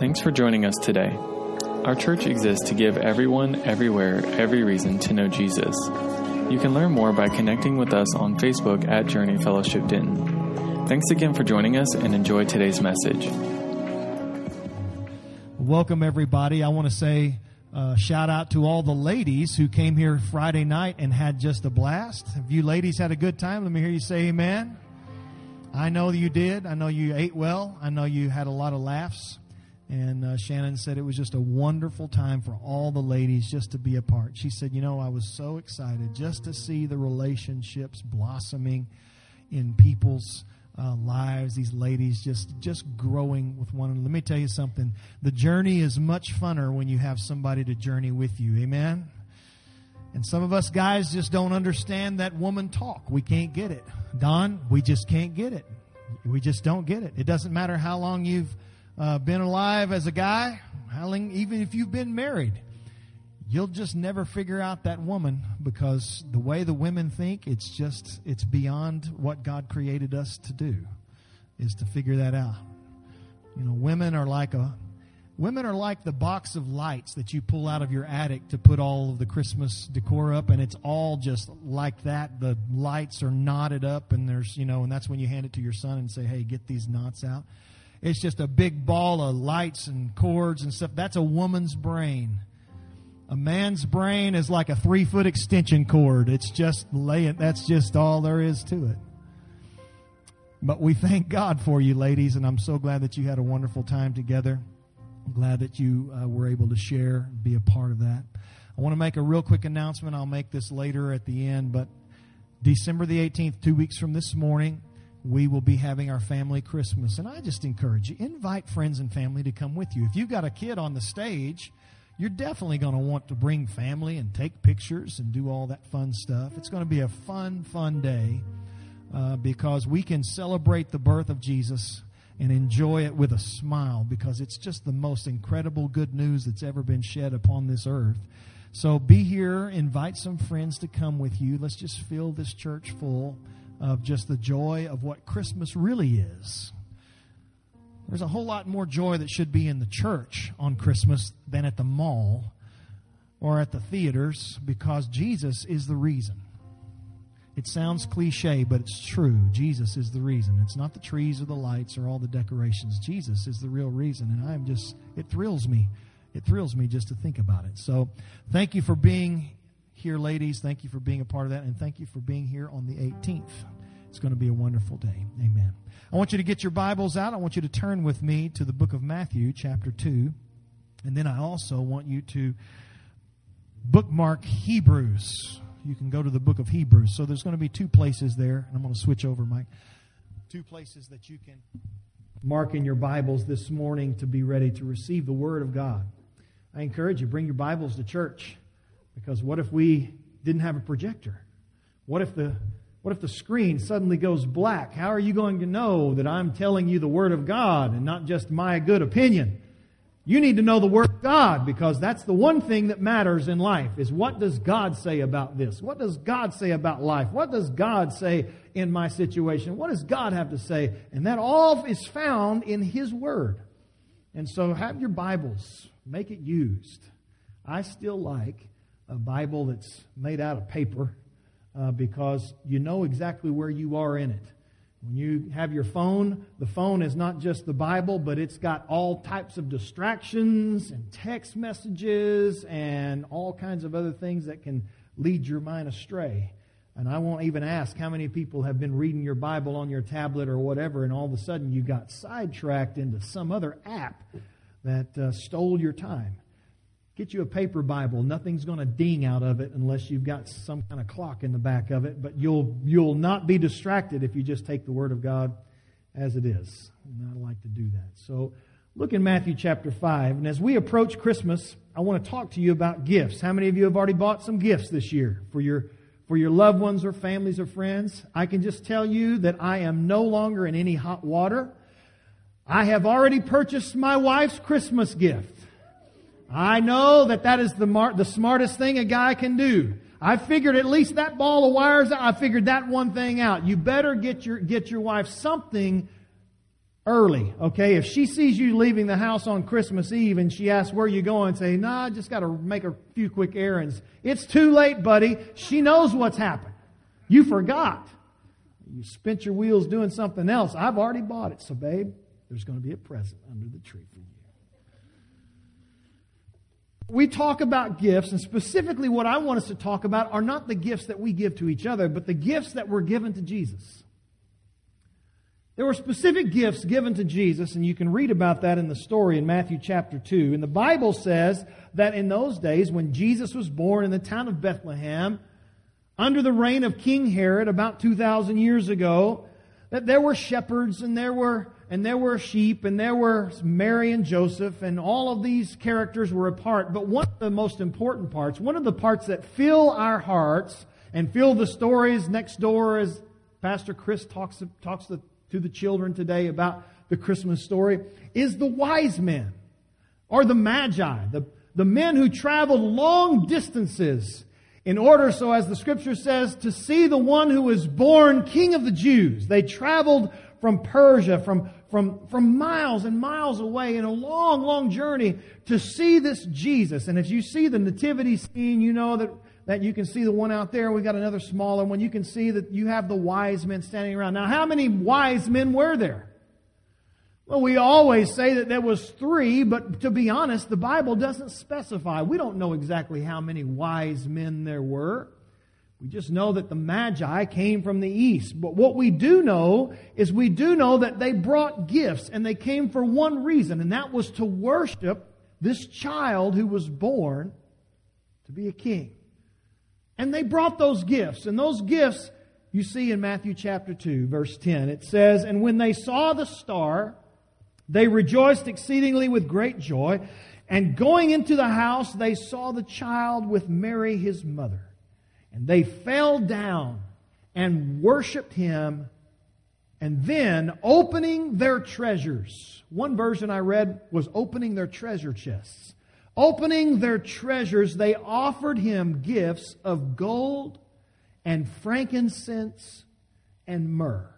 Thanks for joining us today. Our church exists to give everyone, everywhere, every reason to know Jesus. You can learn more by connecting with us on Facebook at Journey Fellowship Denton. Thanks again for joining us and enjoy today's message. Welcome, everybody. I want to say uh, shout out to all the ladies who came here Friday night and had just a blast. Have you ladies had a good time? Let me hear you say amen. I know you did. I know you ate well. I know you had a lot of laughs. And uh, Shannon said it was just a wonderful time for all the ladies just to be a part. She said, You know, I was so excited just to see the relationships blossoming in people's uh, lives, these ladies just, just growing with one another. Let me tell you something. The journey is much funner when you have somebody to journey with you. Amen? And some of us guys just don't understand that woman talk. We can't get it. Don, we just can't get it. We just don't get it. It doesn't matter how long you've uh, been alive as a guy, even if you've been married, you'll just never figure out that woman because the way the women think, it's just, it's beyond what God created us to do, is to figure that out. You know, women are like a, Women are like the box of lights that you pull out of your attic to put all of the Christmas decor up, and it's all just like that. The lights are knotted up, and there's, you know, and that's when you hand it to your son and say, hey, get these knots out. It's just a big ball of lights and cords and stuff. That's a woman's brain. A man's brain is like a three foot extension cord. It's just laying, that's just all there is to it. But we thank God for you, ladies, and I'm so glad that you had a wonderful time together. I'm glad that you uh, were able to share, be a part of that. I want to make a real quick announcement. I'll make this later at the end, but December the 18th, two weeks from this morning, we will be having our family Christmas. And I just encourage you, invite friends and family to come with you. If you've got a kid on the stage, you're definitely going to want to bring family and take pictures and do all that fun stuff. It's going to be a fun, fun day uh, because we can celebrate the birth of Jesus and enjoy it with a smile because it's just the most incredible good news that's ever been shed upon this earth. So be here, invite some friends to come with you. Let's just fill this church full of just the joy of what Christmas really is. There's a whole lot more joy that should be in the church on Christmas than at the mall or at the theaters because Jesus is the reason. It sounds cliche, but it's true. Jesus is the reason. It's not the trees or the lights or all the decorations. Jesus is the real reason. And I'm just, it thrills me. It thrills me just to think about it. So thank you for being here, ladies. Thank you for being a part of that. And thank you for being here on the 18th. It's going to be a wonderful day. Amen. I want you to get your Bibles out. I want you to turn with me to the book of Matthew, chapter 2. And then I also want you to bookmark Hebrews you can go to the book of Hebrews. So there's going to be two places there, and I'm going to switch over, Mike. Two places that you can mark in your Bibles this morning to be ready to receive the Word of God. I encourage you, bring your Bibles to church because what if we didn't have a projector? What if the what if the screen suddenly goes black? How are you going to know that I'm telling you the Word of God and not just my good opinion? You need to know the Word of God because that's the one thing that matters in life is what does God say about this? What does God say about life? What does God say in my situation? What does God have to say? And that all is found in His Word. And so have your Bibles, make it used. I still like a Bible that's made out of paper uh, because you know exactly where you are in it. When you have your phone, the phone is not just the Bible, but it's got all types of distractions and text messages and all kinds of other things that can lead your mind astray. And I won't even ask how many people have been reading your Bible on your tablet or whatever, and all of a sudden you got sidetracked into some other app that uh, stole your time. Get you a paper Bible. Nothing's going to ding out of it unless you've got some kind of clock in the back of it. But you'll you'll not be distracted if you just take the Word of God as it is. And I like to do that. So look in Matthew chapter five, and as we approach Christmas, I want to talk to you about gifts. How many of you have already bought some gifts this year for your for your loved ones or families or friends? I can just tell you that I am no longer in any hot water. I have already purchased my wife's Christmas gift. I know that that is the, mar- the smartest thing a guy can do. I figured at least that ball of wires out. I figured that one thing out. You better get your, get your wife something early, okay? If she sees you leaving the house on Christmas Eve and she asks where you going, say, nah, I just got to make a few quick errands. It's too late, buddy. She knows what's happened. You forgot. You spent your wheels doing something else. I've already bought it. So, babe, there's going to be a present under the tree for. We talk about gifts, and specifically what I want us to talk about are not the gifts that we give to each other, but the gifts that were given to Jesus. There were specific gifts given to Jesus, and you can read about that in the story in Matthew chapter 2. And the Bible says that in those days, when Jesus was born in the town of Bethlehem, under the reign of King Herod about 2,000 years ago, that there were shepherds and there were and there were sheep and there were Mary and Joseph and all of these characters were a part. But one of the most important parts, one of the parts that fill our hearts and fill the stories next door as Pastor Chris talks, talks to the children today about the Christmas story is the wise men or the magi, the, the men who traveled long distances in order, so as the scripture says, to see the one who was born king of the Jews. They traveled from Persia, from, from, from miles and miles away in a long, long journey to see this Jesus. And if you see the nativity scene, you know that that you can see the one out there. We've got another smaller one. You can see that you have the wise men standing around. Now, how many wise men were there? Well, we always say that there was three, but to be honest, the Bible doesn't specify. We don't know exactly how many wise men there were. We just know that the Magi came from the east. But what we do know is we do know that they brought gifts and they came for one reason, and that was to worship this child who was born to be a king. And they brought those gifts. And those gifts you see in Matthew chapter 2, verse 10. It says, And when they saw the star, they rejoiced exceedingly with great joy. And going into the house, they saw the child with Mary, his mother. And they fell down and worshiped him. And then, opening their treasures, one version I read was opening their treasure chests. Opening their treasures, they offered him gifts of gold and frankincense and myrrh.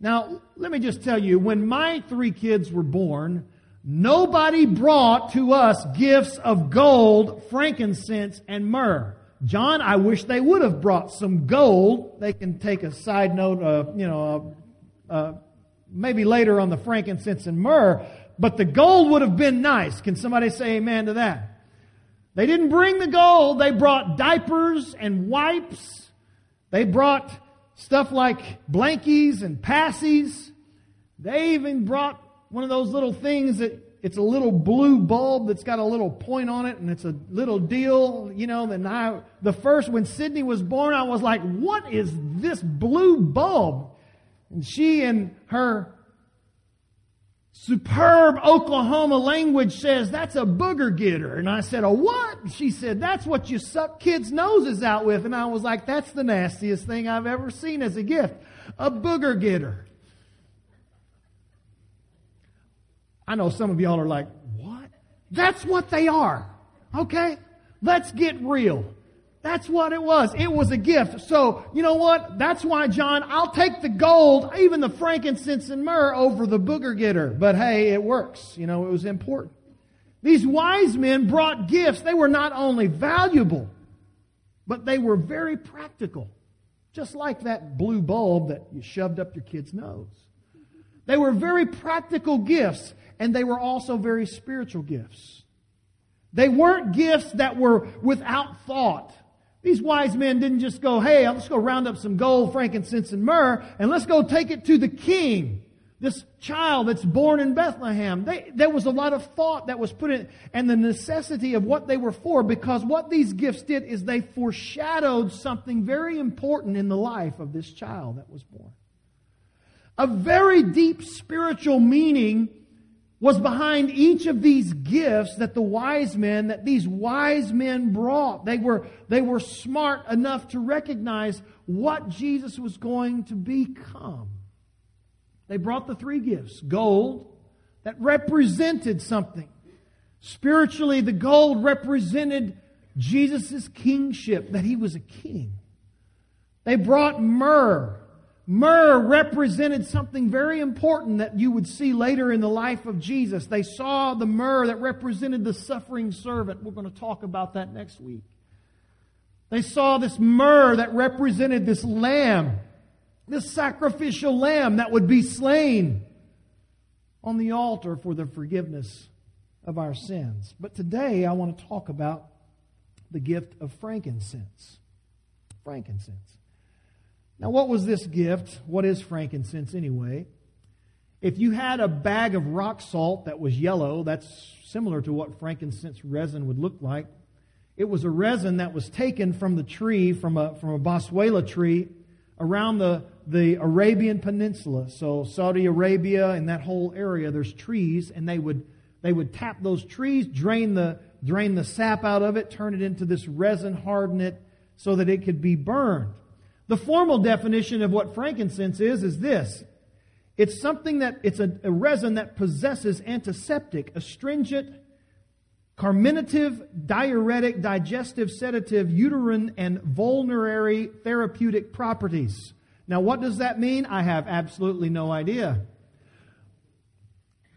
Now, let me just tell you, when my three kids were born, nobody brought to us gifts of gold, frankincense, and myrrh. John, I wish they would have brought some gold. They can take a side note, uh, you know, uh, uh, maybe later on the frankincense and myrrh. But the gold would have been nice. Can somebody say amen to that? They didn't bring the gold. They brought diapers and wipes. They brought stuff like blankies and passies. They even brought one of those little things that it's a little blue bulb that's got a little point on it and it's a little deal, you know, and I, the first, when Sydney was born, I was like, what is this blue bulb? And she and her superb Oklahoma language says that's a booger getter. And I said, a what? She said, that's what you suck kids' noses out with. And I was like, that's the nastiest thing I've ever seen as a gift. A booger getter. I know some of y'all are like, what? That's what they are. Okay? Let's get real. That's what it was. It was a gift. So, you know what? That's why, John, I'll take the gold, even the frankincense and myrrh over the booger getter. But hey, it works. You know, it was important. These wise men brought gifts. They were not only valuable, but they were very practical. Just like that blue bulb that you shoved up your kid's nose. They were very practical gifts, and they were also very spiritual gifts. They weren't gifts that were without thought. These wise men didn't just go, hey, let's go round up some gold, frankincense, and myrrh, and let's go take it to the king. This child that's born in Bethlehem. They, there was a lot of thought that was put in, and the necessity of what they were for, because what these gifts did is they foreshadowed something very important in the life of this child that was born. A very deep spiritual meaning was behind each of these gifts that the wise men, that these wise men brought. They were, they were smart enough to recognize what Jesus was going to become. They brought the three gifts. Gold, that represented something. Spiritually, the gold represented Jesus' kingship, that he was a king. They brought myrrh, Myrrh represented something very important that you would see later in the life of Jesus. They saw the myrrh that represented the suffering servant. We're going to talk about that next week. They saw this myrrh that represented this lamb, this sacrificial lamb that would be slain on the altar for the forgiveness of our sins. But today I want to talk about the gift of frankincense. Frankincense. Now, what was this gift? What is frankincense anyway? If you had a bag of rock salt that was yellow, that's similar to what frankincense resin would look like. It was a resin that was taken from the tree, from a, from a boswellia tree, around the, the Arabian Peninsula. So Saudi Arabia and that whole area, there's trees, and they would, they would tap those trees, drain the, drain the sap out of it, turn it into this resin, harden it so that it could be burned. The formal definition of what frankincense is is this. It's something that, it's a, a resin that possesses antiseptic, astringent, carminative, diuretic, digestive, sedative, uterine, and vulnerary therapeutic properties. Now, what does that mean? I have absolutely no idea.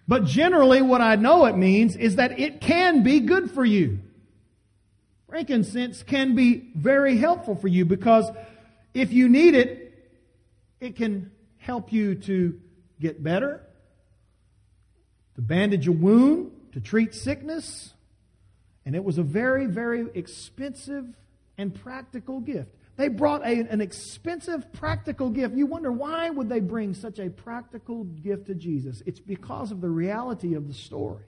But generally, what I know it means is that it can be good for you. Frankincense can be very helpful for you because if you need it, it can help you to get better, to bandage a wound, to treat sickness. And it was a very, very expensive and practical gift. They brought a, an expensive practical gift. You wonder why would they bring such a practical gift to Jesus? It's because of the reality of the story.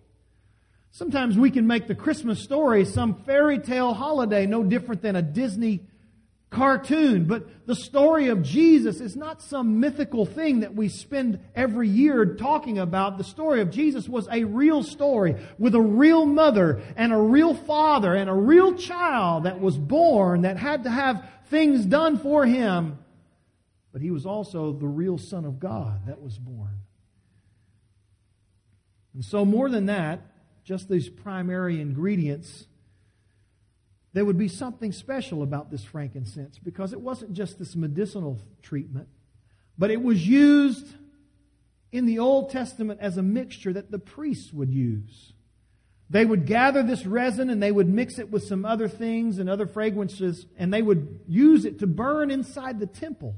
Sometimes we can make the Christmas story some fairy tale holiday no different than a Disney cartoon, but the story of Jesus is not some mythical thing that we spend every year talking about. The story of Jesus was a real story with a real mother and a real father and a real child that was born that had to have things done for him. But he was also the real Son of God that was born. And so, more than that, just these primary ingredients there would be something special about this frankincense because it wasn't just this medicinal treatment, but it was used in the Old Testament as a mixture that the priests would use. They would gather this resin and they would mix it with some other things and other fragrances, and they would use it to burn inside the temple.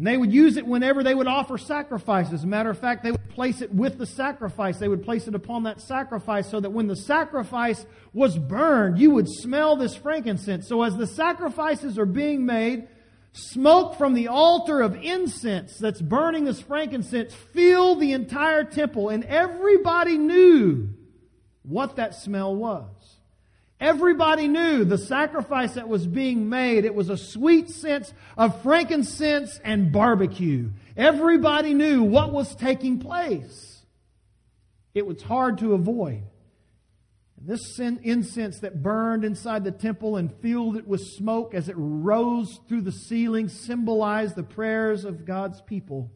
And they would use it whenever they would offer sacrifices. As a matter of fact, they would place it with the sacrifice. They would place it upon that sacrifice so that when the sacrifice was burned, you would smell this frankincense. So as the sacrifices are being made, smoke from the altar of incense that's burning this frankincense filled the entire temple, and everybody knew what that smell was. Everybody knew the sacrifice that was being made. It was a sweet sense of frankincense and barbecue. Everybody knew what was taking place. It was hard to avoid. This incense that burned inside the temple and filled it with smoke as it rose through the ceiling symbolized the prayers of God's people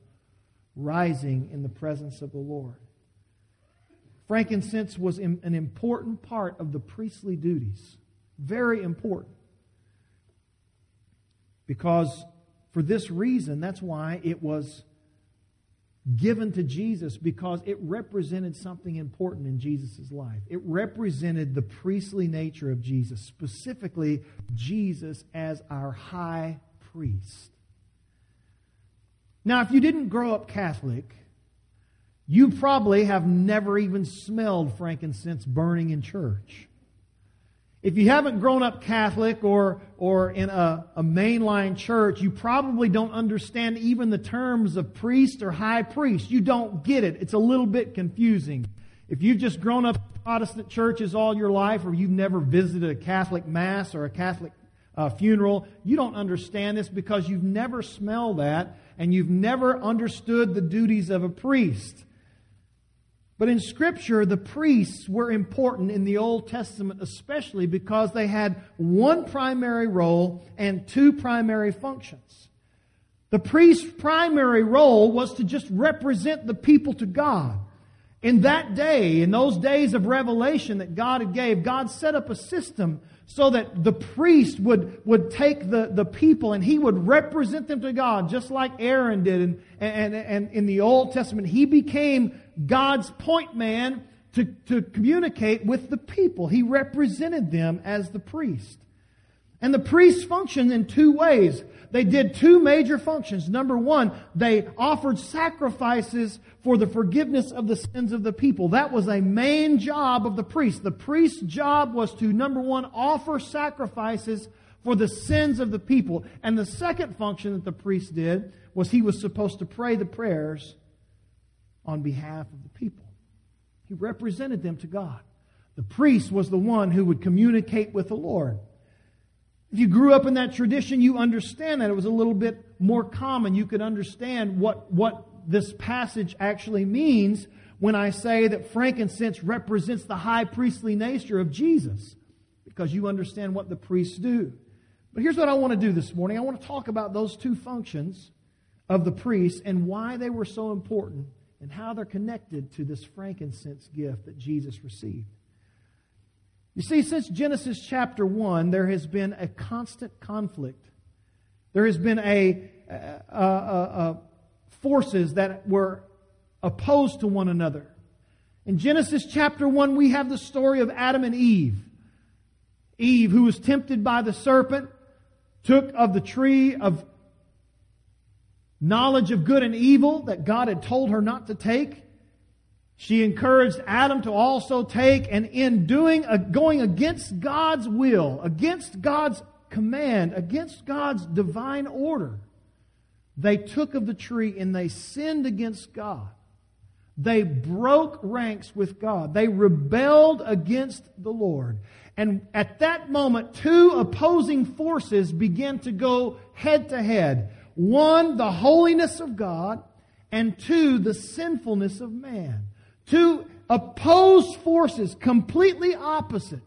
rising in the presence of the Lord. Frankincense was an important part of the priestly duties. Very important. Because for this reason, that's why it was given to Jesus because it represented something important in Jesus' life. It represented the priestly nature of Jesus, specifically Jesus as our high priest. Now, if you didn't grow up Catholic, you probably have never even smelled frankincense burning in church. If you haven't grown up Catholic or, or in a, a mainline church, you probably don't understand even the terms of priest or high priest. You don't get it. It's a little bit confusing. If you've just grown up Protestant churches all your life or you've never visited a Catholic Mass or a Catholic uh, funeral, you don't understand this because you've never smelled that and you've never understood the duties of a priest. But in Scripture, the priests were important in the Old Testament, especially because they had one primary role and two primary functions. The priest's primary role was to just represent the people to God. In that day, in those days of revelation that God had gave, God set up a system so that the priest would, would take the, the people and he would represent them to God, just like Aaron did. And, and, and in the Old Testament, he became God's point man to, to communicate with the people. He represented them as the priest. And the priests functioned in two ways. They did two major functions. Number one, they offered sacrifices for the forgiveness of the sins of the people. That was a main job of the priest. The priest's job was to, number one, offer sacrifices for the sins of the people. And the second function that the priest did was he was supposed to pray the prayers on behalf of the people. He represented them to God. The priest was the one who would communicate with the Lord. If you grew up in that tradition, you understand that. It was a little bit more common. You could understand what, what this passage actually means when I say that frankincense represents the high priestly nature of Jesus, because you understand what the priests do. But here's what I want to do this morning I want to talk about those two functions of the priests and why they were so important and how they're connected to this frankincense gift that Jesus received. You see, since Genesis chapter 1, there has been a constant conflict. There has been a, a, a, a forces that were opposed to one another. In Genesis chapter 1, we have the story of Adam and Eve. Eve, who was tempted by the serpent, took of the tree of knowledge of good and evil that God had told her not to take. She encouraged Adam to also take, and in doing, uh, going against God's will, against God's command, against God's divine order, they took of the tree and they sinned against God. They broke ranks with God. They rebelled against the Lord. And at that moment, two opposing forces began to go head to head. One, the holiness of God, and two, the sinfulness of man. Two opposed forces, completely opposite.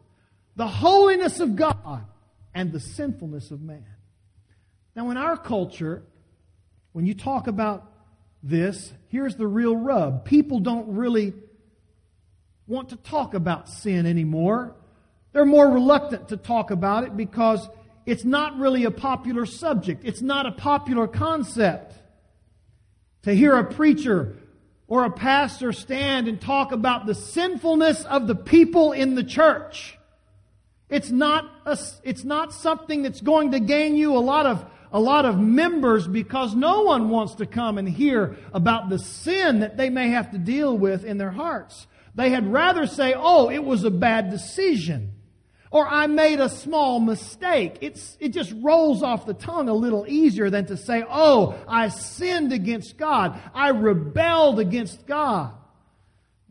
The holiness of God and the sinfulness of man. Now, in our culture, when you talk about this, here's the real rub. People don't really want to talk about sin anymore. They're more reluctant to talk about it because it's not really a popular subject. It's not a popular concept. To hear a preacher or a pastor stand and talk about the sinfulness of the people in the church. It's not a, it's not something that's going to gain you a lot of a lot of members because no one wants to come and hear about the sin that they may have to deal with in their hearts. They had rather say, "Oh, it was a bad decision." Or I made a small mistake. It's, it just rolls off the tongue a little easier than to say, oh, I sinned against God. I rebelled against God.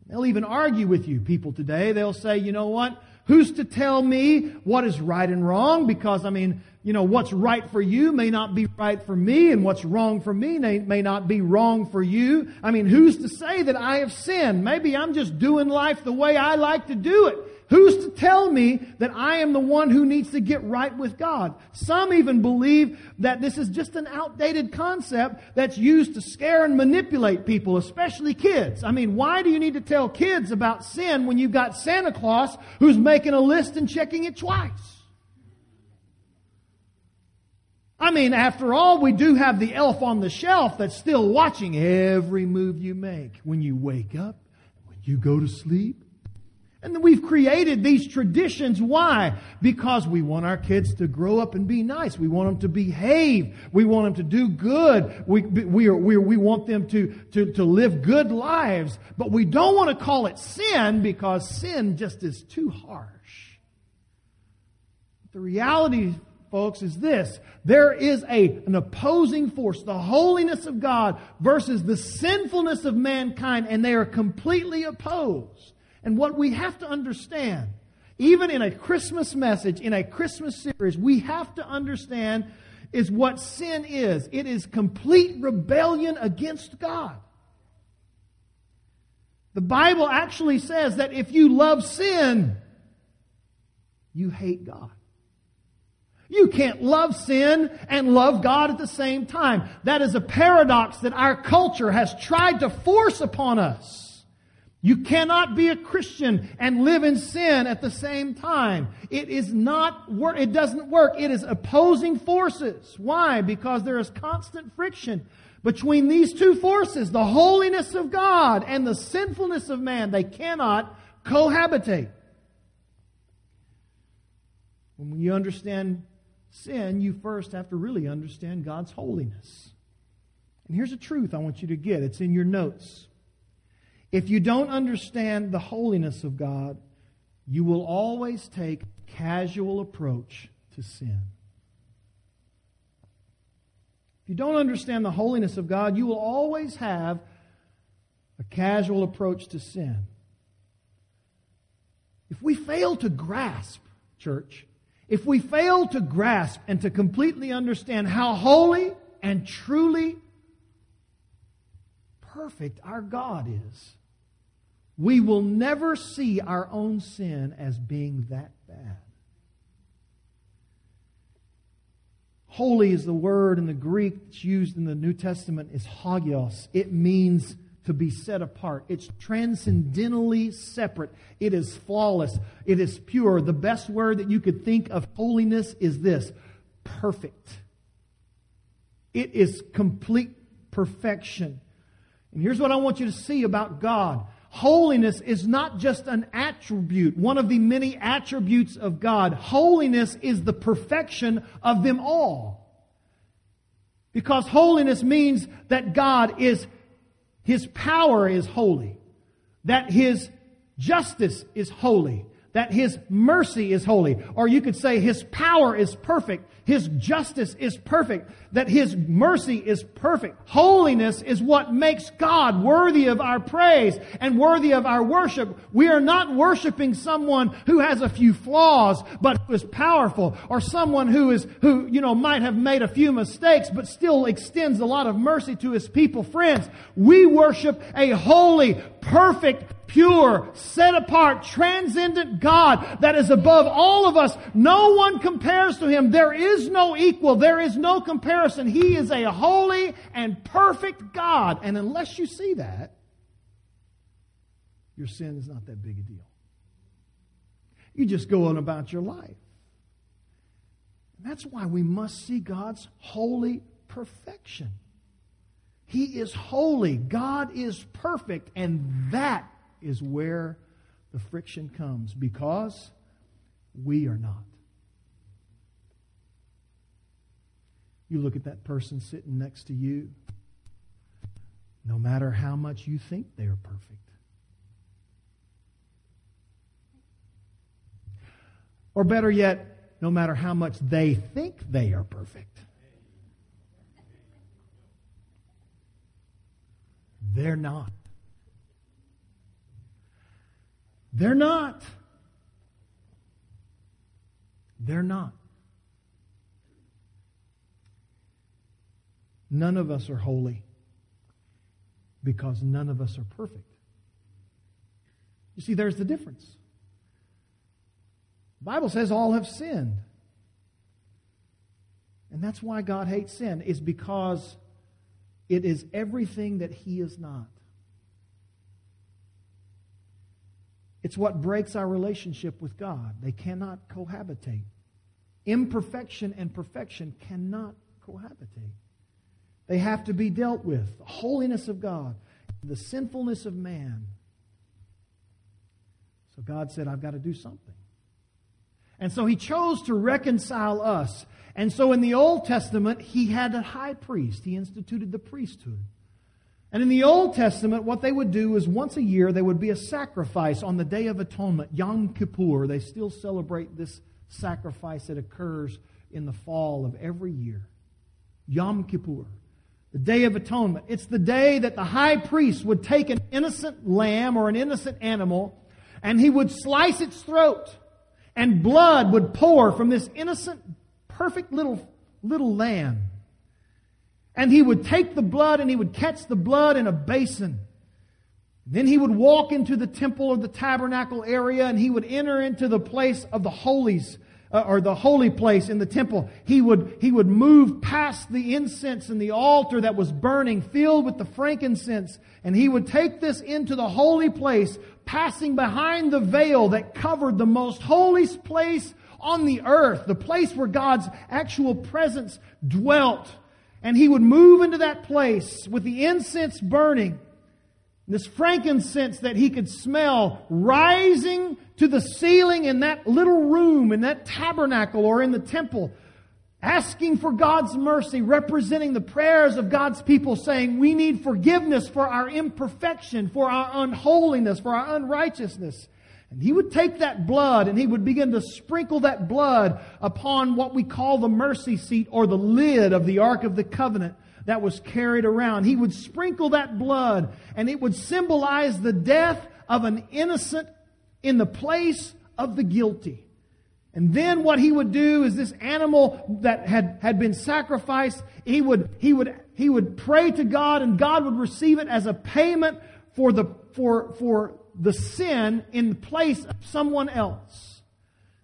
They'll even argue with you, people today. They'll say, you know what? Who's to tell me what is right and wrong? Because, I mean, you know, what's right for you may not be right for me, and what's wrong for me may, may not be wrong for you. I mean, who's to say that I have sinned? Maybe I'm just doing life the way I like to do it. Who's to tell me that I am the one who needs to get right with God? Some even believe that this is just an outdated concept that's used to scare and manipulate people, especially kids. I mean, why do you need to tell kids about sin when you've got Santa Claus who's making a list and checking it twice? I mean, after all, we do have the elf on the shelf that's still watching every move you make when you wake up, when you go to sleep, and we've created these traditions. Why? Because we want our kids to grow up and be nice. We want them to behave. We want them to do good. We, we, are, we, we want them to, to, to live good lives. But we don't want to call it sin because sin just is too harsh. The reality, folks, is this. There is a, an opposing force, the holiness of God versus the sinfulness of mankind, and they are completely opposed. And what we have to understand, even in a Christmas message, in a Christmas series, we have to understand is what sin is. It is complete rebellion against God. The Bible actually says that if you love sin, you hate God. You can't love sin and love God at the same time. That is a paradox that our culture has tried to force upon us. You cannot be a Christian and live in sin at the same time. It is not work. It doesn't work. It is opposing forces. Why? Because there is constant friction between these two forces, the holiness of God and the sinfulness of man. They cannot cohabitate. When you understand sin, you first have to really understand God's holiness. And here's a truth I want you to get. It's in your notes. If you don't understand the holiness of God, you will always take casual approach to sin. If you don't understand the holiness of God, you will always have a casual approach to sin. If we fail to grasp, church, if we fail to grasp and to completely understand how holy and truly perfect our God is, we will never see our own sin as being that bad. Holy is the word in the Greek that's used in the New Testament is hagios. It means to be set apart. It's transcendentally separate. It is flawless. It is pure. The best word that you could think of holiness is this perfect. It is complete perfection. And here's what I want you to see about God. Holiness is not just an attribute, one of the many attributes of God. Holiness is the perfection of them all. Because holiness means that God is his power is holy. That His justice is holy. That His mercy is holy. Or you could say His power is perfect. His justice is perfect. That His mercy is perfect. Holiness is what makes God worthy of our praise and worthy of our worship. We are not worshiping someone who has a few flaws, but who is powerful, or someone who is, who, you know, might have made a few mistakes, but still extends a lot of mercy to His people. Friends, we worship a holy, perfect, pure, set apart, transcendent God that is above all of us. No one compares to Him. There is no equal. There is no comparison. He is a holy and perfect God. And unless you see that, your sin is not that big a deal. You just go on about your life. And That's why we must see God's holy perfection. He is holy. God is perfect. And that is where the friction comes because we are not. You look at that person sitting next to you, no matter how much you think they are perfect. Or better yet, no matter how much they think they are perfect. They're not. They're not. They're not. None of us are holy because none of us are perfect. You see, there's the difference. The Bible says all have sinned. And that's why God hates sin, is because it is everything that He is not. It's what breaks our relationship with God. They cannot cohabitate. Imperfection and perfection cannot cohabitate. They have to be dealt with. The holiness of God, the sinfulness of man. So God said, I've got to do something. And so he chose to reconcile us. And so in the Old Testament, he had a high priest. He instituted the priesthood. And in the Old Testament, what they would do is once a year, there would be a sacrifice on the Day of Atonement, Yom Kippur. They still celebrate this sacrifice that occurs in the fall of every year. Yom Kippur. The Day of Atonement. It's the day that the high priest would take an innocent lamb or an innocent animal and he would slice its throat and blood would pour from this innocent, perfect little, little lamb and he would take the blood and he would catch the blood in a basin. Then he would walk into the temple or the tabernacle area and he would enter into the place of the holies uh, or the holy place in the temple, he would, he would move past the incense and the altar that was burning, filled with the frankincense, and he would take this into the holy place, passing behind the veil that covered the most holy place on the earth, the place where God's actual presence dwelt. And he would move into that place with the incense burning, this frankincense that he could smell rising to the ceiling in that little room, in that tabernacle or in the temple, asking for God's mercy, representing the prayers of God's people, saying, We need forgiveness for our imperfection, for our unholiness, for our unrighteousness. And he would take that blood and he would begin to sprinkle that blood upon what we call the mercy seat or the lid of the Ark of the Covenant that was carried around. He would sprinkle that blood and it would symbolize the death of an innocent in the place of the guilty. And then what he would do is this animal that had, had been sacrificed, he would, he would, he would pray to God and God would receive it as a payment for the, for, for the sin in place of someone else.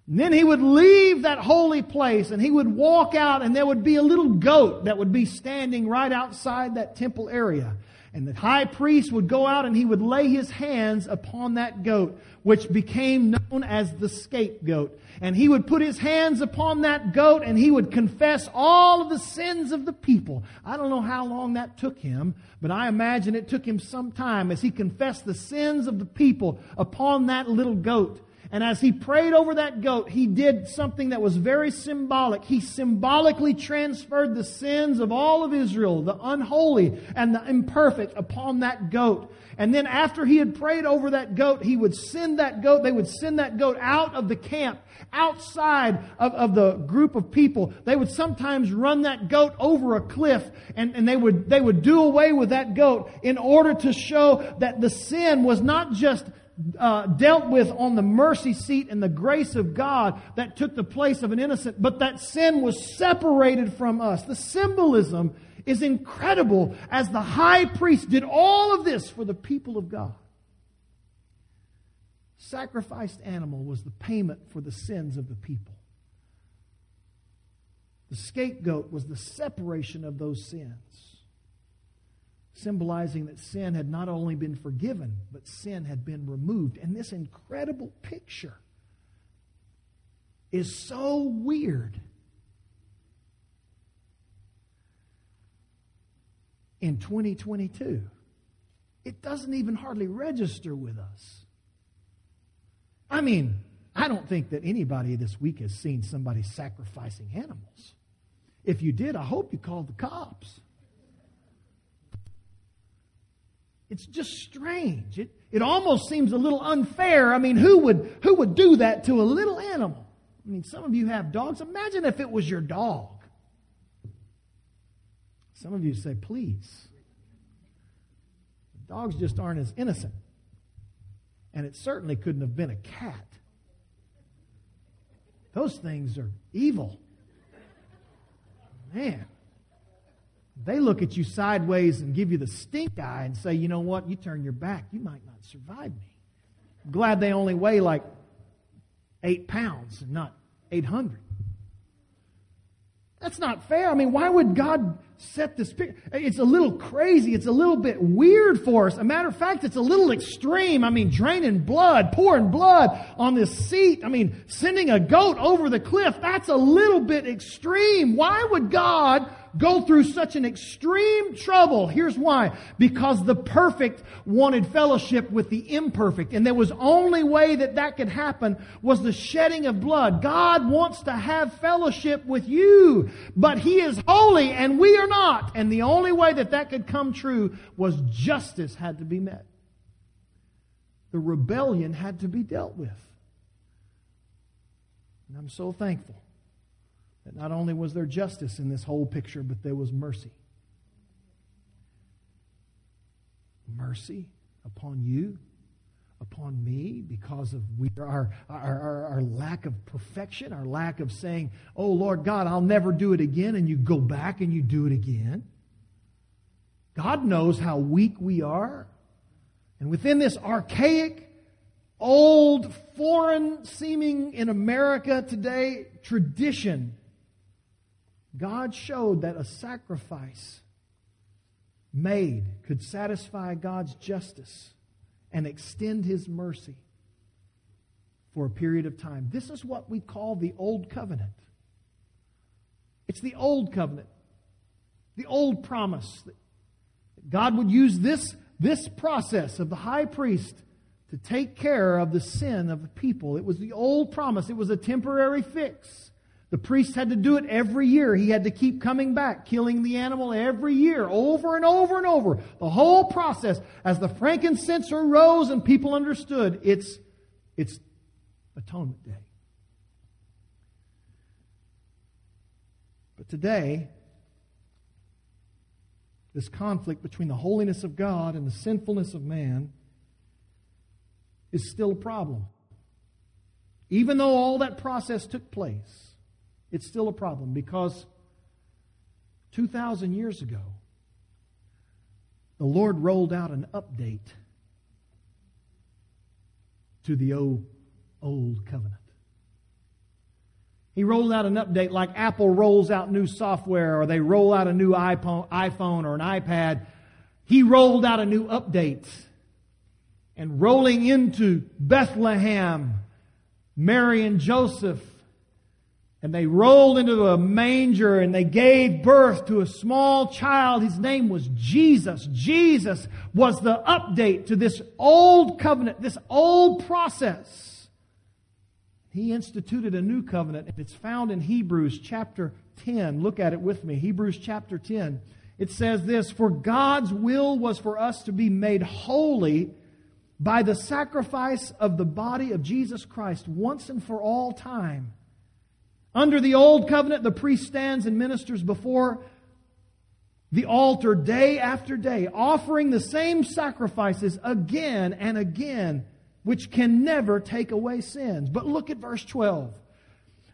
And then he would leave that holy place and he would walk out and there would be a little goat that would be standing right outside that temple area. And the high priest would go out and he would lay his hands upon that goat, which became known as the scapegoat. And he would put his hands upon that goat and he would confess all of the sins of the people. I don't know how long that took him, but I imagine it took him some time as he confessed the sins of the people upon that little goat. And as he prayed over that goat, he did something that was very symbolic. He symbolically transferred the sins of all of Israel, the unholy and the imperfect, upon that goat. And then after he had prayed over that goat, he would send that goat, they would send that goat out of the camp, outside of, of the group of people. They would sometimes run that goat over a cliff and, and they would, they would do away with that goat in order to show that the sin was not just uh, dealt with on the mercy seat and the grace of God that took the place of an innocent, but that sin was separated from us. The symbolism is incredible as the high priest did all of this for the people of God. Sacrificed animal was the payment for the sins of the people. The scapegoat was the separation of those sins symbolizing that sin had not only been forgiven, but sin had been removed. And this incredible picture is so weird. In 2022, it doesn't even hardly register with us. I mean, I don't think that anybody this week has seen somebody sacrificing animals. If you did, I hope you called the cops. It's just strange. It, it almost seems a little unfair. I mean, who would, who would do that to a little animal? I mean, some of you have dogs. Imagine if it was your dog. Some of you say, please. Dogs just aren't as innocent. And it certainly couldn't have been a cat. Those things are evil. Man. They look at you sideways and give you the stink eye and say, you know what, you turn your back, you might not survive me. Glad they only weigh like eight pounds and not 800. That's not fair. I mean, why would God set this picture? It's a little crazy. It's a little bit weird for us. A matter of fact, it's a little extreme. I mean, draining blood, pouring blood on this seat. I mean, sending a goat over the cliff. That's a little bit extreme. Why would God go through such an extreme trouble. Here's why. Because the perfect wanted fellowship with the imperfect. And there was only way that that could happen was the shedding of blood. God wants to have fellowship with you, but He is holy and we are not. And the only way that that could come true was justice had to be met. The rebellion had to be dealt with. And I'm so thankful that not only was there justice in this whole picture, but there was mercy. Mercy upon you, upon me, because of we, our, our, our, our lack of perfection, our lack of saying, Oh Lord God, I'll never do it again, and you go back and you do it again. God knows how weak we are. And within this archaic, old, foreign seeming in America today tradition, God showed that a sacrifice made could satisfy God's justice and extend his mercy for a period of time. This is what we call the Old Covenant. It's the Old Covenant, the Old promise. that God would use this, this process of the high priest to take care of the sin of the people. It was the old promise, it was a temporary fix. The priest had to do it every year. He had to keep coming back, killing the animal every year, over and over and over. The whole process, as the frankincense rose and people understood, it's, it's Atonement Day. But today, this conflict between the holiness of God and the sinfulness of man is still a problem. Even though all that process took place, it's still a problem because 2,000 years ago, the Lord rolled out an update to the old, old covenant. He rolled out an update like Apple rolls out new software or they roll out a new iPhone or an iPad. He rolled out a new update. And rolling into Bethlehem, Mary and Joseph, and they rolled into a manger and they gave birth to a small child. His name was Jesus. Jesus was the update to this old covenant, this old process he instituted a new covenant. It's found in Hebrews chapter 10. Look at it with me. Hebrews chapter 10. It says this For God's will was for us to be made holy by the sacrifice of the body of Jesus Christ once and for all time. Under the old covenant, the priest stands and ministers before the altar day after day, offering the same sacrifices again and again which can never take away sins. But look at verse 12.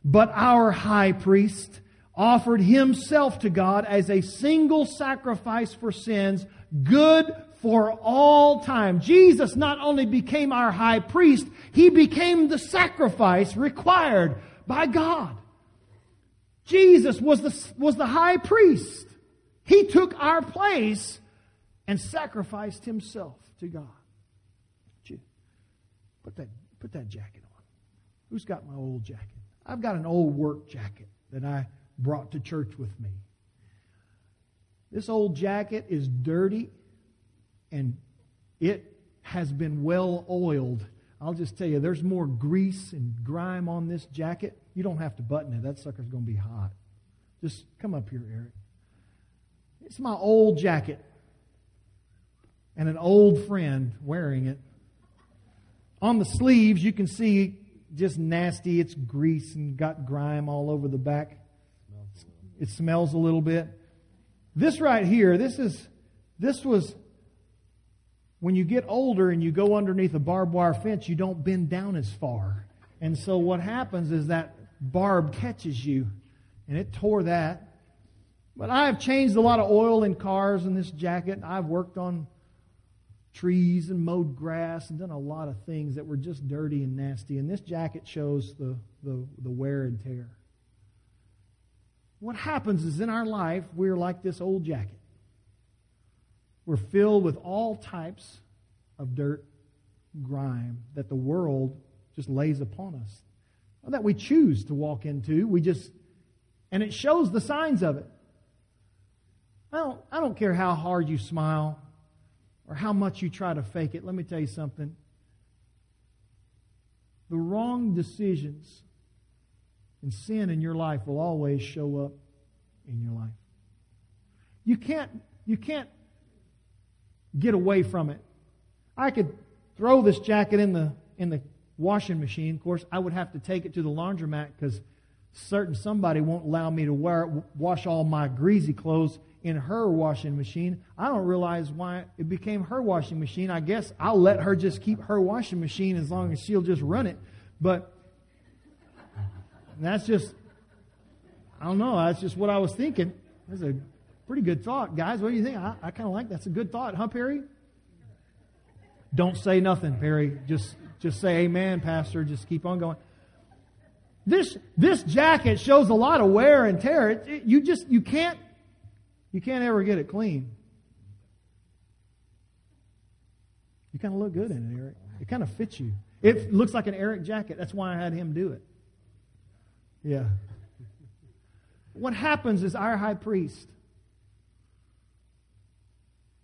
But our high priest offered himself to God as a single sacrifice for sins, good for all time. Jesus not only became our high priest, he became the sacrifice required by God. Jesus was the, was the high priest. He took our place and sacrificed himself to God. Put that, put that jacket on. Who's got my old jacket? I've got an old work jacket that I brought to church with me. This old jacket is dirty and it has been well oiled. I'll just tell you, there's more grease and grime on this jacket. You don't have to button it. That sucker's going to be hot. Just come up here, Eric. It's my old jacket. And an old friend wearing it on the sleeves, you can see just nasty. It's grease and got grime all over the back. It smells a little bit. This right here, this is, this was, when you get older and you go underneath a barbed wire fence, you don't bend down as far. And so what happens is that barb catches you and it tore that. But I have changed a lot of oil in cars in this jacket. I've worked on trees and mowed grass and done a lot of things that were just dirty and nasty. And this jacket shows the, the, the wear and tear. What happens is in our life, we're like this old jacket. We're filled with all types of dirt, grime that the world just lays upon us. That we choose to walk into. We just, and it shows the signs of it. I don't, I don't care how hard you smile or how much you try to fake it, let me tell you something. The wrong decisions and sin in your life will always show up in your life. You can't, you can't get away from it. I could throw this jacket in the, in the washing machine. Of course, I would have to take it to the laundromat because certain somebody won't allow me to wear, wash all my greasy clothes in her washing machine. I don't realize why it became her washing machine. I guess I'll let her just keep her washing machine as long as she'll just run it. But that's just, I don't know. That's just what I was thinking. A pretty good thought, guys. What do you think? I, I kind of like that's a good thought, huh, Perry? Don't say nothing, Perry. Just Just say amen, Pastor. Just keep on going. This, this jacket shows a lot of wear and tear. It, it, you just, you can't, you can't ever get it clean. You kind of look good in it, Eric. It kind of fits you. It looks like an Eric jacket. That's why I had him do it. Yeah. What happens is our high priest,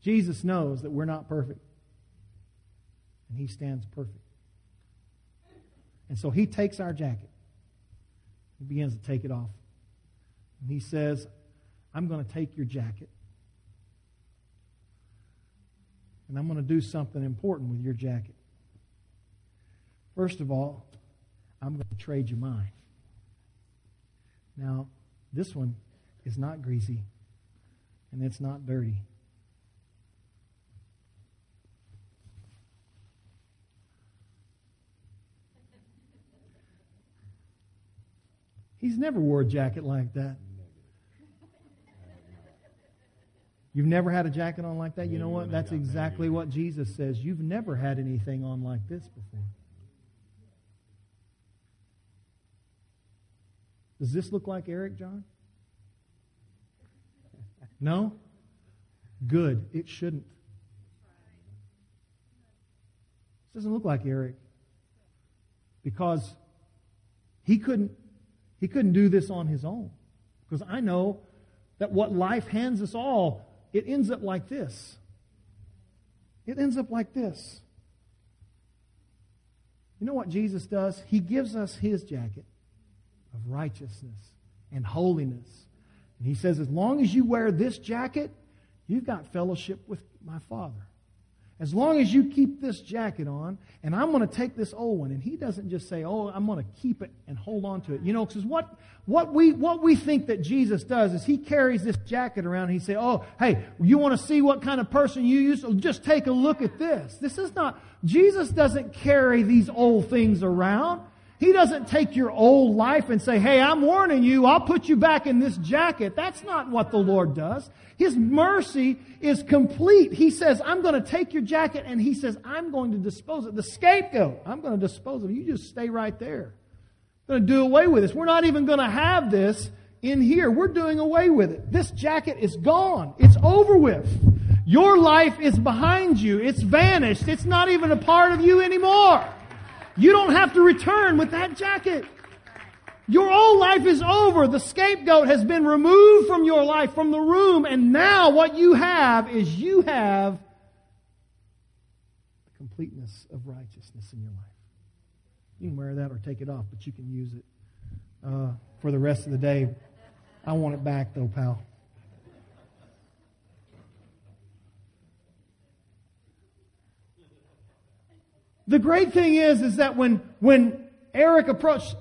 Jesus knows that we're not perfect. And he stands perfect. And so he takes our jacket. He begins to take it off. And he says, I'm going to take your jacket. And I'm going to do something important with your jacket. First of all, I'm going to trade you mine. Now, this one is not greasy and it's not dirty. He's never wore a jacket like that. You've never had a jacket on like that? You know what? That's exactly what Jesus says. You've never had anything on like this before. Does this look like Eric, John? No? Good. It shouldn't. This doesn't look like Eric. Because he couldn't he couldn't do this on his own. Because I know that what life hands us all, it ends up like this. It ends up like this. You know what Jesus does? He gives us his jacket of righteousness and holiness. And he says, as long as you wear this jacket, you've got fellowship with my Father. As long as you keep this jacket on, and I'm going to take this old one, and he doesn't just say, "Oh, I'm going to keep it and hold on to it." You know, because what what we what we think that Jesus does is he carries this jacket around. and He say, "Oh, hey, you want to see what kind of person you use? Oh, just take a look at this." This is not Jesus doesn't carry these old things around. He doesn't take your old life and say, hey, I'm warning you, I'll put you back in this jacket. That's not what the Lord does. His mercy is complete. He says, I'm going to take your jacket and he says, I'm going to dispose of. The scapegoat, I'm going to dispose of it. You just stay right there. I'm going to do away with this. We're not even going to have this in here. We're doing away with it. This jacket is gone. It's over with. Your life is behind you. It's vanished. It's not even a part of you anymore. You don't have to return with that jacket. Your old life is over. The scapegoat has been removed from your life, from the room, and now what you have is you have the completeness of righteousness in your life. You can wear that or take it off, but you can use it uh, for the rest of the day. I want it back, though, pal. The great thing is, is that when, when Eric approached,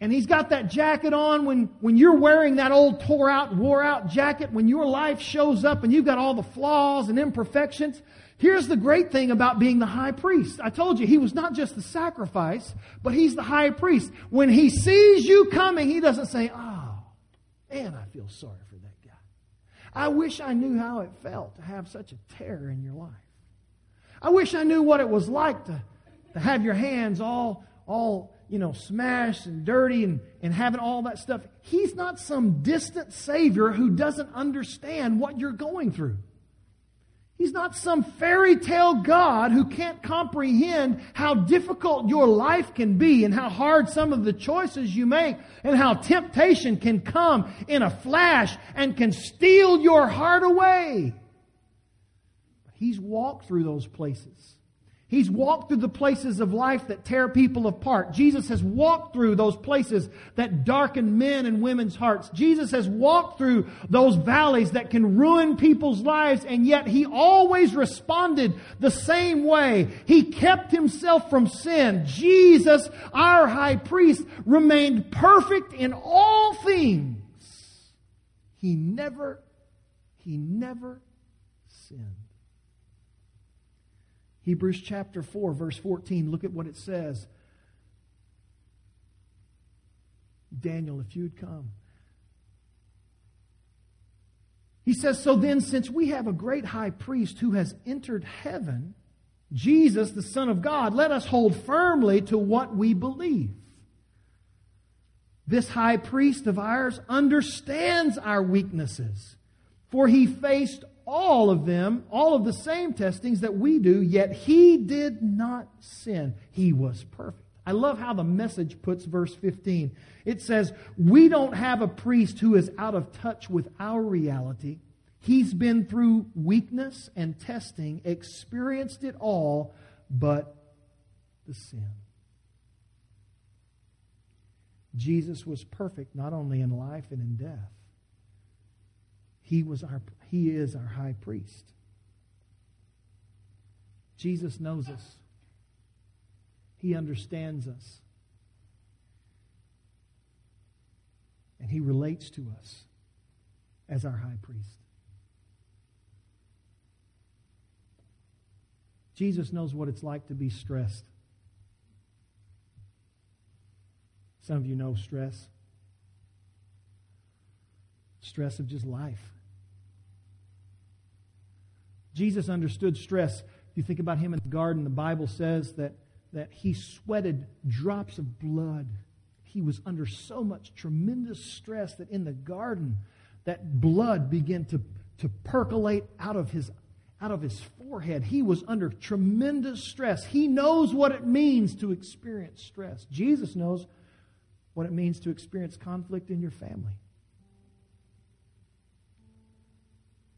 and he's got that jacket on, when, when you're wearing that old tore out, wore out jacket, when your life shows up and you've got all the flaws and imperfections, here's the great thing about being the high priest. I told you, he was not just the sacrifice, but he's the high priest. When he sees you coming, he doesn't say, oh, man, I feel sorry for that guy. I wish I knew how it felt to have such a tear in your life. I wish I knew what it was like to to have your hands all, all, you know, smashed and dirty and, and having all that stuff. He's not some distant Savior who doesn't understand what you're going through. He's not some fairy tale God who can't comprehend how difficult your life can be and how hard some of the choices you make and how temptation can come in a flash and can steal your heart away. He's walked through those places. He's walked through the places of life that tear people apart. Jesus has walked through those places that darken men and women's hearts. Jesus has walked through those valleys that can ruin people's lives, and yet He always responded the same way. He kept Himself from sin. Jesus, our high priest, remained perfect in all things. He never, He never sinned. Hebrews chapter 4, verse 14, look at what it says. Daniel, if you'd come. He says, So then, since we have a great high priest who has entered heaven, Jesus, the Son of God, let us hold firmly to what we believe. This high priest of ours understands our weaknesses, for he faced all of them, all of the same testings that we do, yet he did not sin. He was perfect. I love how the message puts verse 15. It says, We don't have a priest who is out of touch with our reality. He's been through weakness and testing, experienced it all, but the sin. Jesus was perfect not only in life and in death. He was our he is our high priest. Jesus knows us. He understands us. And he relates to us as our high priest. Jesus knows what it's like to be stressed. Some of you know stress. Stress of just life. Jesus understood stress. If you think about him in the garden, the Bible says that, that he sweated drops of blood. He was under so much tremendous stress that in the garden, that blood began to, to percolate out of his out of his forehead. He was under tremendous stress. He knows what it means to experience stress. Jesus knows what it means to experience conflict in your family.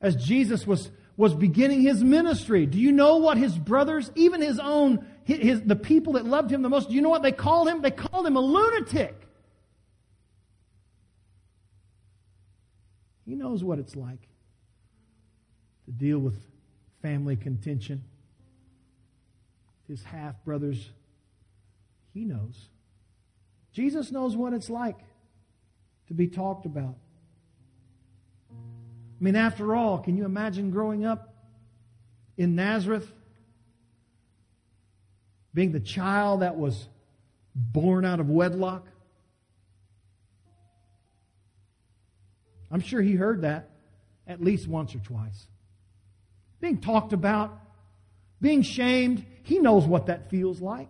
As Jesus was, was beginning his ministry, do you know what his brothers, even his own, his, the people that loved him the most, do you know what they called him? They called him a lunatic. He knows what it's like to deal with family contention. His half brothers, he knows. Jesus knows what it's like to be talked about. I mean, after all, can you imagine growing up in Nazareth? Being the child that was born out of wedlock? I'm sure he heard that at least once or twice being talked about, being shamed. He knows what that feels like.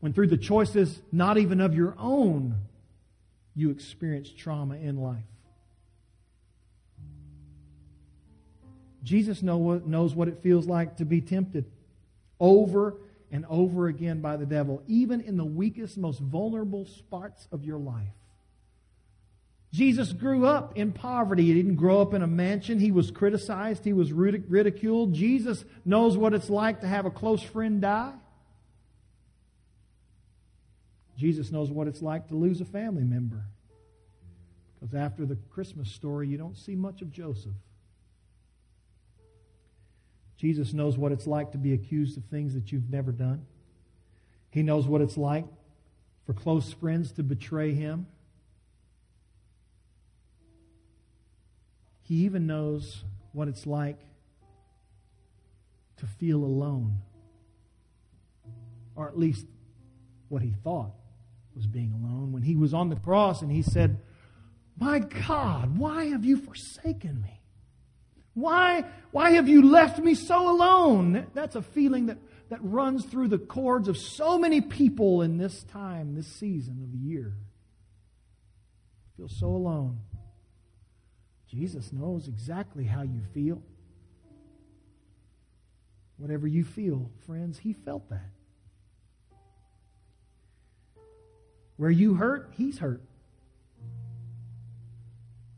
When through the choices, not even of your own, you experience trauma in life. Jesus knows what it feels like to be tempted over and over again by the devil, even in the weakest, most vulnerable spots of your life. Jesus grew up in poverty. He didn't grow up in a mansion. He was criticized. He was ridiculed. Jesus knows what it's like to have a close friend die. Jesus knows what it's like to lose a family member. Because after the Christmas story, you don't see much of Joseph. Jesus knows what it's like to be accused of things that you've never done. He knows what it's like for close friends to betray him. He even knows what it's like to feel alone, or at least what he thought was being alone. When he was on the cross and he said, My God, why have you forsaken me? Why, why have you left me so alone? That's a feeling that, that runs through the chords of so many people in this time, this season of the year. Feel so alone. Jesus knows exactly how you feel. Whatever you feel, friends, He felt that. Where you hurt, He's hurt.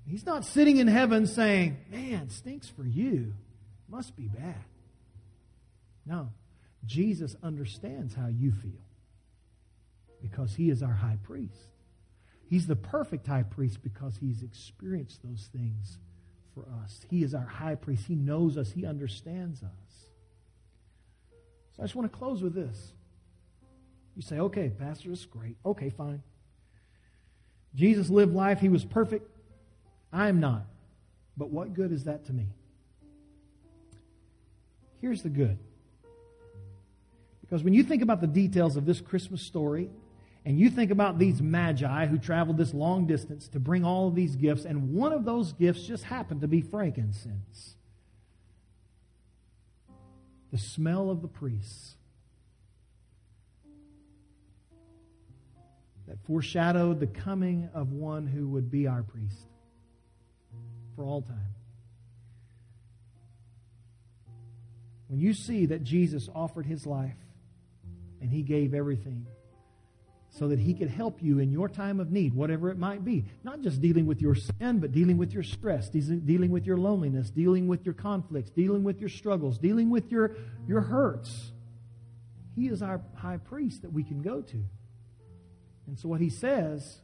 He's not sitting in heaven saying, Man, stinks for you. Must be bad. No. Jesus understands how you feel because He is our high priest. He's the perfect high priest because he's experienced those things for us. He is our high priest. He knows us, he understands us. So I just want to close with this. You say, okay, Pastor, this is great. Okay, fine. Jesus lived life, he was perfect. I am not. But what good is that to me? Here's the good. Because when you think about the details of this Christmas story, and you think about these magi who traveled this long distance to bring all of these gifts, and one of those gifts just happened to be frankincense. the smell of the priests that foreshadowed the coming of one who would be our priest for all time. When you see that Jesus offered his life and he gave everything so that he could help you in your time of need, whatever it might be, not just dealing with your sin, but dealing with your stress, dealing with your loneliness, dealing with your conflicts, dealing with your struggles, dealing with your, your hurts. He is our high priest that we can go to. And so what he says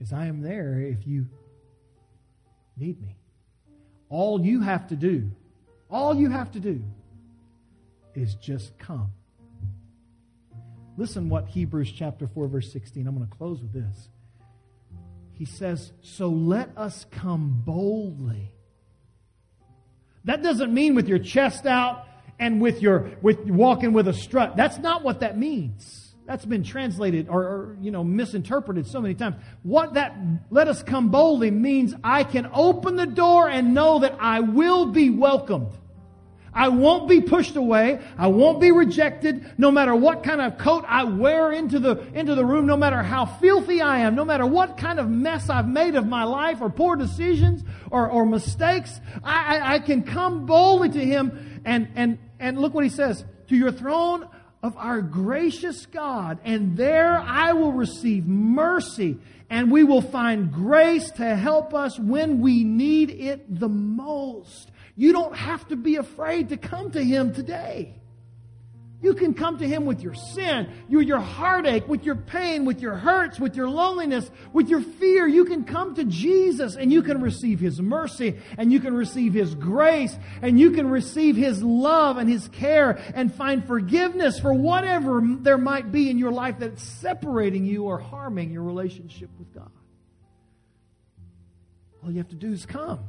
is, I am there if you need me. All you have to do, all you have to do is just come. Listen what Hebrews chapter 4 verse 16. I'm going to close with this. He says, "So let us come boldly." That doesn't mean with your chest out and with your with walking with a strut. That's not what that means. That's been translated or, or, you know, misinterpreted so many times. What that let us come boldly means I can open the door and know that I will be welcomed. I won't be pushed away. I won't be rejected no matter what kind of coat I wear into the, into the room, no matter how filthy I am, no matter what kind of mess I've made of my life or poor decisions or, or mistakes. I, I, I can come boldly to Him and, and, and look what He says. To your throne of our gracious God, and there I will receive mercy, and we will find grace to help us when we need it the most. You don't have to be afraid to come to Him today. You can come to Him with your sin, with your heartache, with your pain, with your hurts, with your loneliness, with your fear. You can come to Jesus and you can receive His mercy and you can receive His grace and you can receive His love and His care and find forgiveness for whatever there might be in your life that's separating you or harming your relationship with God. All you have to do is come.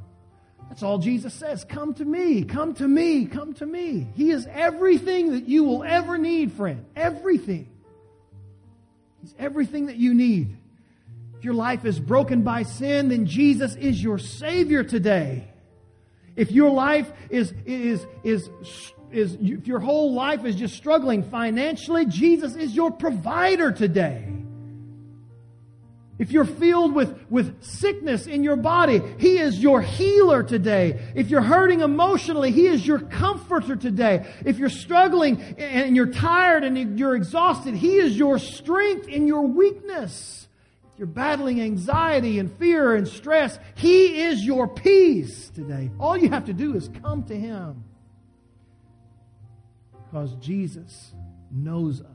That's all Jesus says. Come to me, come to me, come to me. He is everything that you will ever need, friend. Everything. He's everything that you need. If your life is broken by sin, then Jesus is your Savior today. If your life is, is, is, is, if your whole life is just struggling financially, Jesus is your provider today. If you're filled with, with sickness in your body, He is your healer today. If you're hurting emotionally, He is your comforter today. If you're struggling and you're tired and you're exhausted, He is your strength in your weakness. If you're battling anxiety and fear and stress, He is your peace today. All you have to do is come to Him. Because Jesus knows us.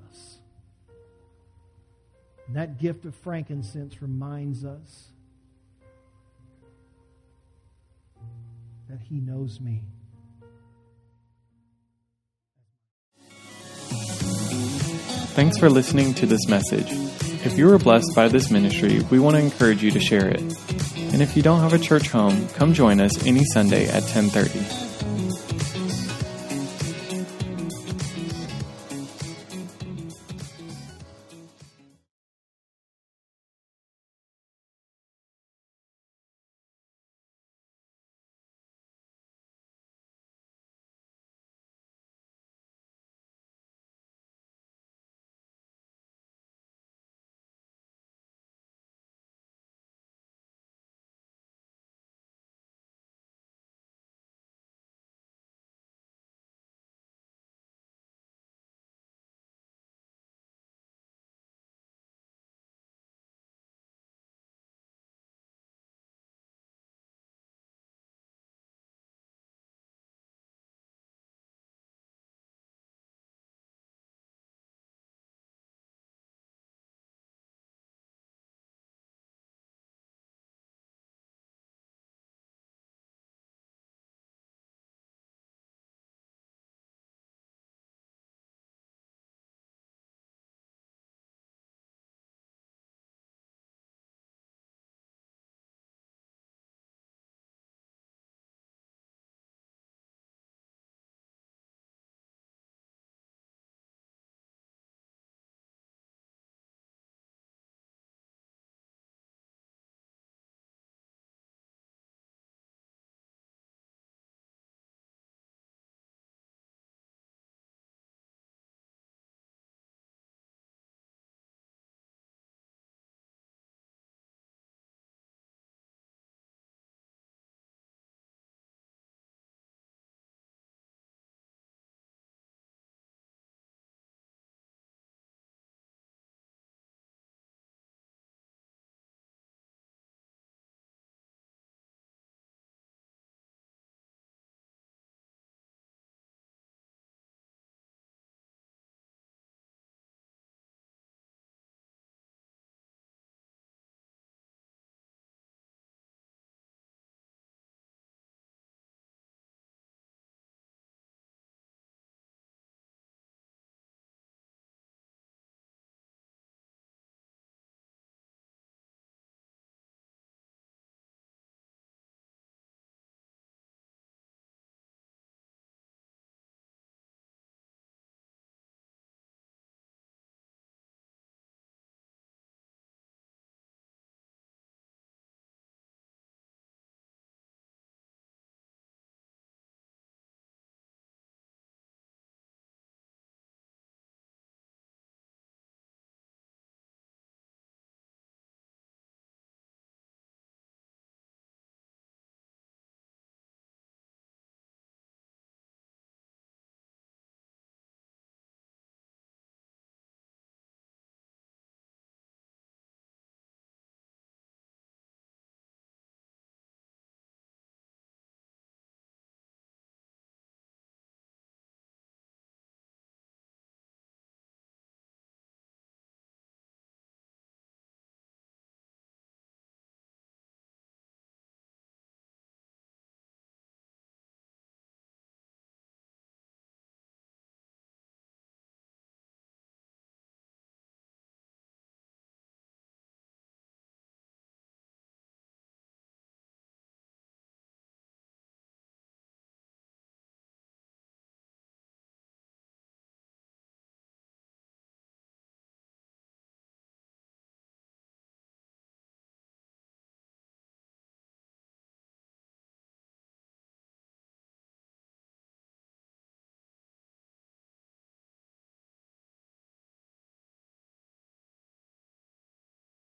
And that gift of frankincense reminds us that He knows me. Thanks for listening to this message. If you were blessed by this ministry, we want to encourage you to share it. And if you don't have a church home, come join us any Sunday at 1030.